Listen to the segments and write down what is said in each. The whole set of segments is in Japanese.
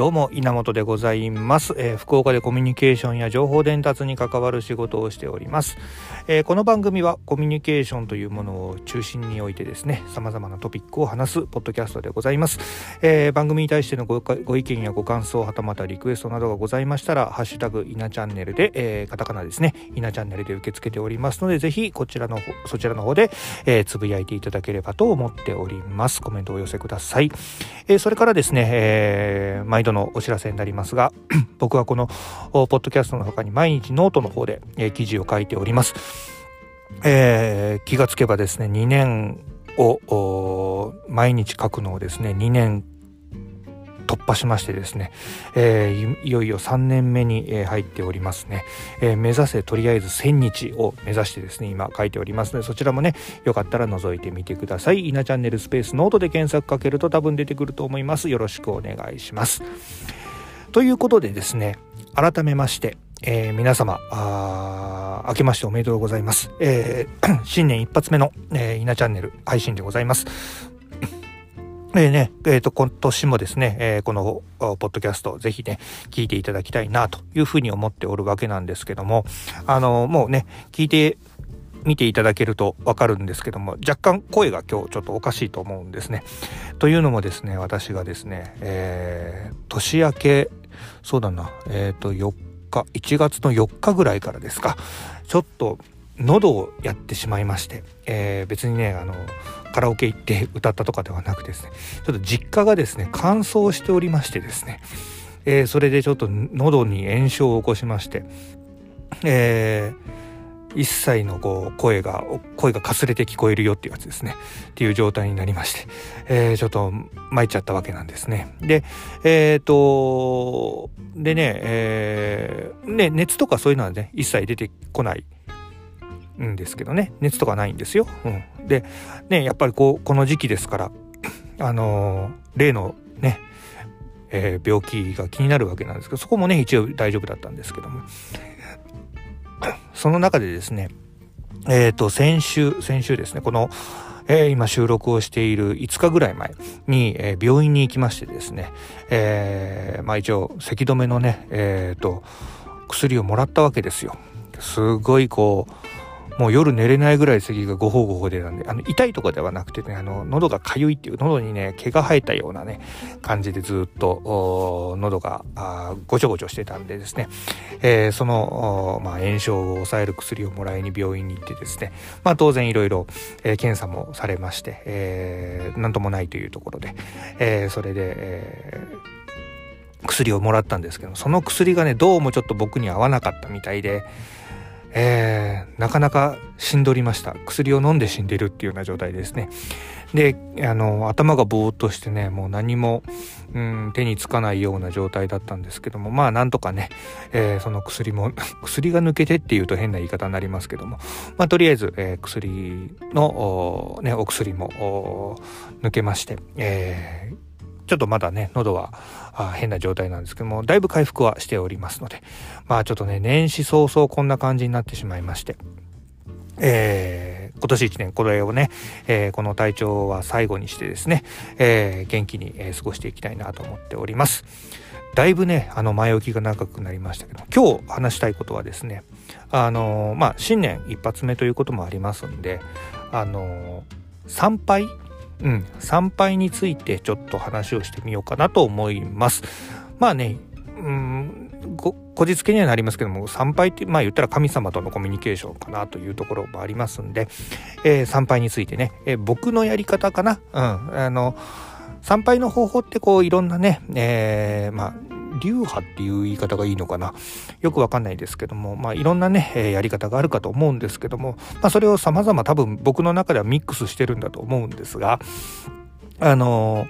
どうも稲本でございます、えー、福岡でコミュニケーションや情報伝達に関わる仕事をしております、えー、この番組はコミュニケーションというものを中心においてですね様々なトピックを話すポッドキャストでございます、えー、番組に対してのご意見やご感想はたまたリクエストなどがございましたらハッシュタグ稲チャンネルで、えカタカナですね稲チャンネルで受け付けておりますのでぜひこちらのそちらの方で、えつぶやいていただければと思っております。コメントをお寄せください、えそれからですね、え毎度のお知らせになりますが 僕はこのポッドキャストの他に毎日ノートの方で、え記事を書いております、えー、気がつけばですね2年を毎日書くのをですね2年突破しましてですね、えー、いよいよ3年目に、えー、入っておりますね、えー、目指せとりあえず1000日を目指してですね今書いておりますのでそちらもねよかったら覗いてみてください稲チャンネルスペースノートで検索かけると多分出てくると思いますよろしくお願いしますということでですね改めましてえー、皆様あ、明けましておめでとうございます。えー、新年一発目の、えー、稲チャンネル配信でございます。えー、ね、え、ー、と、今年もですね、えー、この、ポッドキャスト、ぜひね、聞いていただきたいな、というふうに思っておるわけなんですけども、あの、もうね、聞いて見ていただけるとわかるんですけども、若干声が今日ちょっとおかしいと思うんですね。というのもですね、私がですね、えー、年明け、そうだな、えっ、ー、と、4日、1月の4日ぐらいからですか、ちょっと喉をやってしまいまして、えー、別にね、あの、カラオケ行って歌ったとかではなくですねちょっと実家がですね乾燥しておりましてですね、えー、それでちょっと喉に炎症を起こしましてえー、一切のこう声が声がかすれて聞こえるよっていうやつですねっていう状態になりまして、えー、ちょっと参っちゃったわけなんですね。でえっ、ー、とでね,、えー、ね熱とかそういうのはね一切出てこないんですけどね熱とかないんですよ。うん、でねやっぱりこうこの時期ですからあのー、例のね、えー、病気が気になるわけなんですけどそこもね一応大丈夫だったんですけどもその中でですねえっ、ー、と先週先週ですねこのえ、今収録をしている5日ぐらい前に、え、病院に行きましてですね、え、まあ一応咳止めのね、えーと薬をもらったわけですよ。すごいこうもう夜寝れないぐらい咳がごほごほでなんで、あの、痛いとかではなくてね、あの、喉が痒いっていう、喉にね、毛が生えたようなね、感じでずっと、喉がごちょごちょしてたんでですね、えー、その、まあ、炎症を抑える薬をもらいに病院に行ってですね、まあ、当然いろいろ、えー、検査もされまして、えー、なんともないというところで、えー、それで、えー、薬をもらったんですけどその薬がねどうもちょっと僕に合わなかったみたいで、えー、なかなか死んどりました。薬を飲んで死んでるっていうような状態ですね。であの頭がぼーっとしてねもう何も、うん、手につかないような状態だったんですけどもまあなんとかね、えー、その薬も 薬が抜けてっていうと変な言い方になりますけどもまあとりあえず、えー、薬のお,、ね、お薬も抜けまして、えーちょっとまだね、喉はあ変な状態なんですけども、だいぶ回復はしておりますので、まあちょっとね、年始早々こんな感じになってしまいまして、えー、今年1年これをね、えー、この体調は最後にしてですね、えー、元気に、え過ごしていきたいなと思っております。だいぶね、あの前置きが長くなりましたけど、今日話したいことはですね、あのまあ新年一発目ということもありますんで、あの参拝うん、参拝についてちょっと話をしてみようかなと思います。まあね、うんこじつけにはなりますけども参拝ってまあ言ったら神様とのコミュニケーションかなというところもありますんで、えー、参拝についてね、えー、僕のやり方かな、うん、あの参拝の方法ってこういろんなね、えー、まあ流派っていう言い方がいいのかなよくわかんないですけども、まあ、いろんなね、えー、やり方があるかと思うんですけども、まあ、それを様々多分僕の中ではミックスしてるんだと思うんですが、あのー、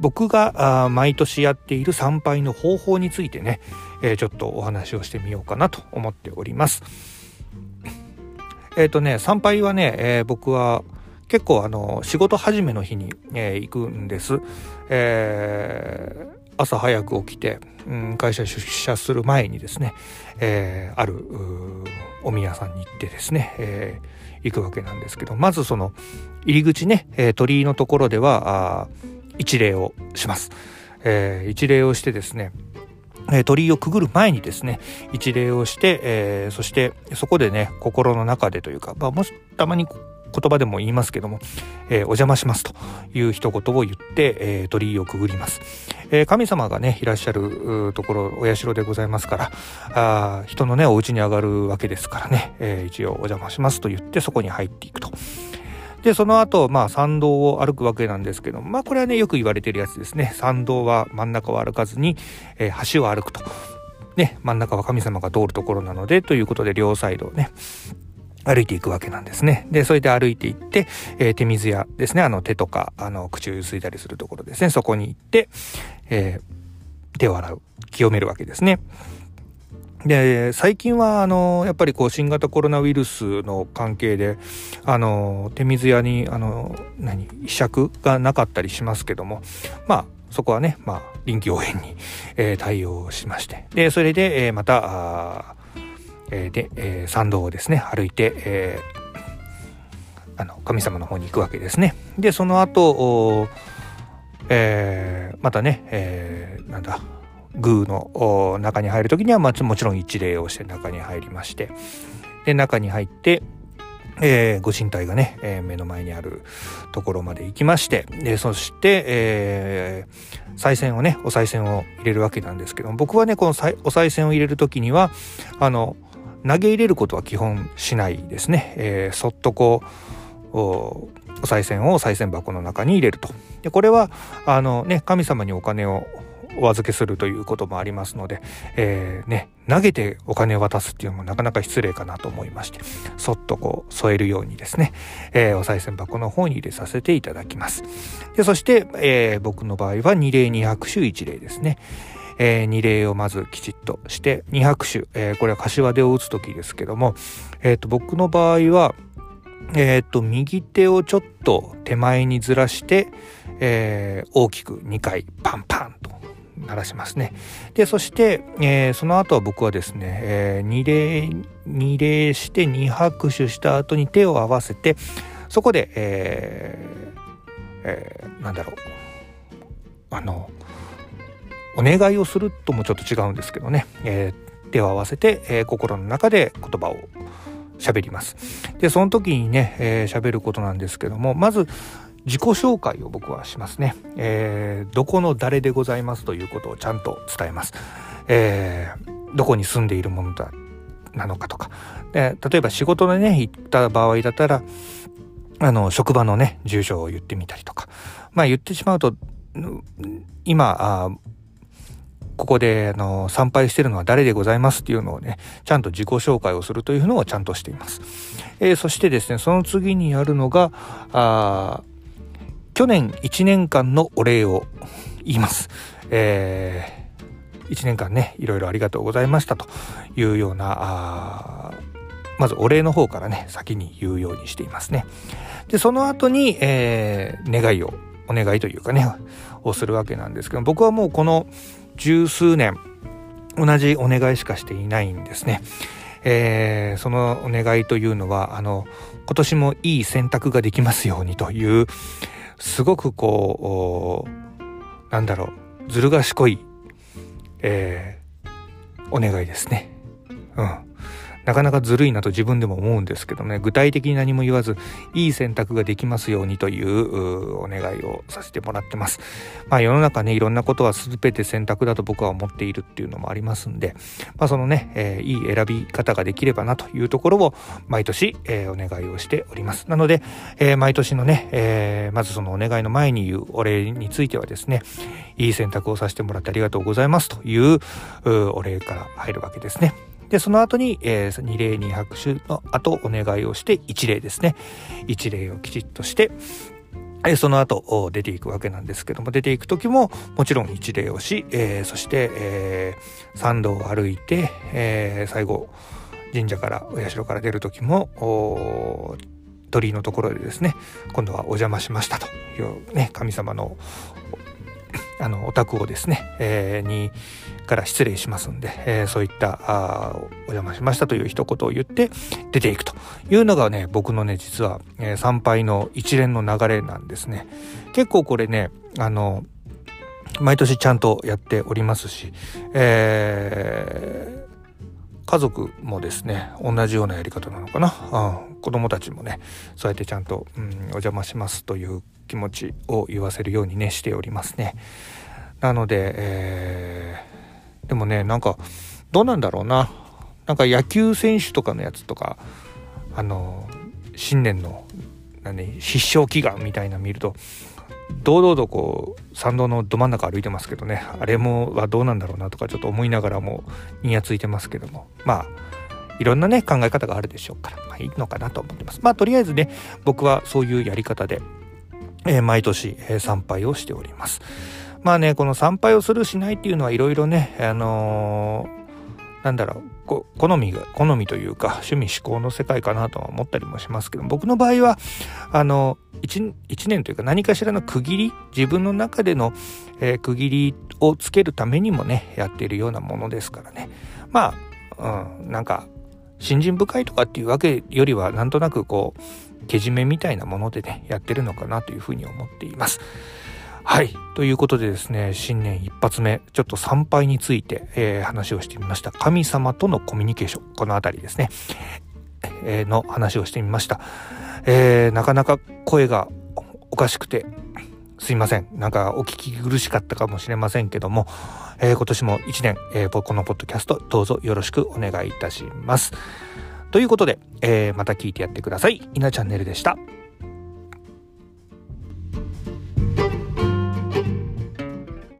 僕が毎年やっている参拝の方法についてね、えー、ちょっとお話をしてみようかなと思っております。えっ、ー、とね、参拝はね、えー、僕は結構あの仕事始めの日に、えー、行くんです。えー朝早く起きて、うん、会社出社する前にですね、えー、あるお宮さんに行ってですね、えー、行くわけなんですけどまずその入り口ね、えー、鳥居のところでは一礼をします。えー、一礼をしてですねえ鳥居をくぐる前にですね一礼をして、えー、そしてそこでね心の中でというか、まあ、もしたまに言葉でも言いますけども、えー、お邪魔しますという一言を言って、えー、鳥居をくぐります、えー、神様がねいらっしゃるところお社でございますからあ人のねお家に上がるわけですからね、え一応お邪魔しますと言ってそこに入っていくと。で、その後、まあ、参道を歩くわけなんですけどまあ、これはね、よく言われてるやつですね。参道は真ん中を歩かずに、え、橋を歩くと。ね、真ん中は神様が通るところなので、ということで、両サイドをね、歩いていくわけなんですね。で、それで歩いていって、えー、手水屋ですね。あの手とか、あの口をゆすいたりするところですね。そこに行って、えー、手を洗う、清めるわけですね。で、最近は、あの、やっぱりこう、新型コロナウイルスの関係で、あの、手水屋に、あの、何、試釈がなかったりしますけども、まあ、そこはね、まあ、臨機応変に、えー、対応しまして、で、それで、えー、また、で、参道をですね、歩いて、えー、あの、神様の方に行くわけですね。で、その後、えー、またね、えー、なんだ、宮の中に入る時には、まあ、もちろん一礼をして中に入りまして、で、中に入って、えー、ご神体がね、えー、目の前にあるところまで行きまして、で、そして、えー、賽銭をね、お賽銭を入れるわけなんですけども、僕はね、このお賽銭を入れる時には、あの、投げ入れることは基本しないですね。えー、そっとこう、お賽銭を賽銭箱の中に入れると。で、これは、あのね、神様にお金をお預けするということもありますので、えー、ね、投げてお金を渡すっていうのもなかなか失礼かなと思いまして、そっとこう添えるようにですね、えー、お賽銭箱の方に入れさせていただきます。で、そして、えー、僕の場合は二礼二拍手一礼ですね。えー、二礼をまずきちっとして、二拍手、えー、これは柏手を打つ時ですけども、え、ー、と、僕の場合は、えっ、と、右手をちょっと手前にずらして、えー、大きく2回パンパンと鳴らしますね。で、そして、えー、その後は僕はですね、えー、二礼、二礼して二拍手した後に手を合わせて、そこで、えー、えー、なんだろう、あの、お願いをするともちょっと違うんですけどね、えー、手を合わせて、えー、心の中で言葉を喋ります。で、その時にね、えー、喋ることなんですけども、まず、自己紹介を僕はしますね。えー、どこの誰でございますということをちゃんと伝えます。えー、どこに住んでいるものだ、なのかとか。で例えば仕事でね、行った場合だったら、あの、職場のね、住所を言ってみたりとか。まあ言ってしまうと、今、あここであの参拝してるのは誰でございますっていうのをね、ちゃんと自己紹介をするというのをちゃんとしています。えー、そしてですね、その次にやるのが、あ去年1年間のお礼を言います。えー、1年間ね、いろいろありがとうございましたというような、まずお礼の方からね、先に言うようにしていますね。で、その後に、えー、願いを、お願いというかね、をするわけなんですけど、僕はもうこの十数年、同じお願いしかしていないんですね。えー、そのお願いというのは、あの、今年もいい選択ができますようにという、すごくこう、なんだろう、ずる賢い、えー、お願いですね。うん。なかなかずるいなと自分でも思うんですけどね、具体的に何も言わず、いい選択ができますようにというお願いをさせてもらってます。まあ世の中ね、いろんなことは全て選択だと僕は思っているっていうのもありますんで、まあそのね、えー、いい選び方ができればなというところを毎年、えー、お願いをしております。なので、えー、毎年のね、えまずそのお願いの前に言うお礼についてはですね、いい選択をさせてもらってありがとうございますというお礼から入るわけですね。で、その後に、えー、二礼二拍手の後お願いをして一礼ですね。一礼をきちっとして、えその後出ていくわけなんですけども、出ていく時ももちろん一礼をし、えー、そして、えー、参道を歩いて、えー、最後、神社から、お社から出る時も、鳥居のところでですね、今度はお邪魔しましたというね、神様のあの、お宅をですね、えー、に、から失礼しますんで、えー、そういったあ、お邪魔しましたという一言を言って出ていくというのがね、僕のね、実は、えー、参拝の一連の流れなんですね。結構これね、あの、毎年ちゃんとやっておりますし、えー、家族もですね同じようなやり方なのかな、うん、子供たちもねそうやってちゃんと、うん、お邪魔しますという気持ちを言わせるようにねしておりますね。なので、えー、でもねなんかどうなんだろうな。なんか野球選手とかのやつとかあの新年の何必勝祈願みたいな見ると堂々とこう参道のど真ん中歩いてますけどね。あれもはどうなんだろうなとかちょっと思いながらもにやついてますけども。まあいろんなね考え方があるでしょうから、まあ、いいのかなと思ってます。まあとりあえずね僕はそういうやり方で、えー、毎年、えー、参拝をしております。まあねこの参拝をするしないっていうのはいろいろねあのー、なんだろうこ好みが好みというか趣味思考の世界かなとは思ったりもしますけど僕の場合はあの 1, 1年というか何かしらの区切り自分の中での、えー、区切りをつけるためにもねやっているようなものですからね。まあ、うん、なんか信心深いとかっていうわけよりはなんとなくこうけじめみたいなものでねやってるのかなというふうに思っています。はい。ということでですね、新年一発目、ちょっと参拝について、えー、話をしてみました。神様とのコミュニケーション、このあたりですね、えー、の話をしてみました。えー、なかなか声がおかしくて、すいません。なんかお聞き苦しかったかもしれませんけども、えー、今年も一年、えー、このポッドキャストどうぞよろしくお願いいたします。ということで、えー、また聞いてやってください。稲チャンネルでした。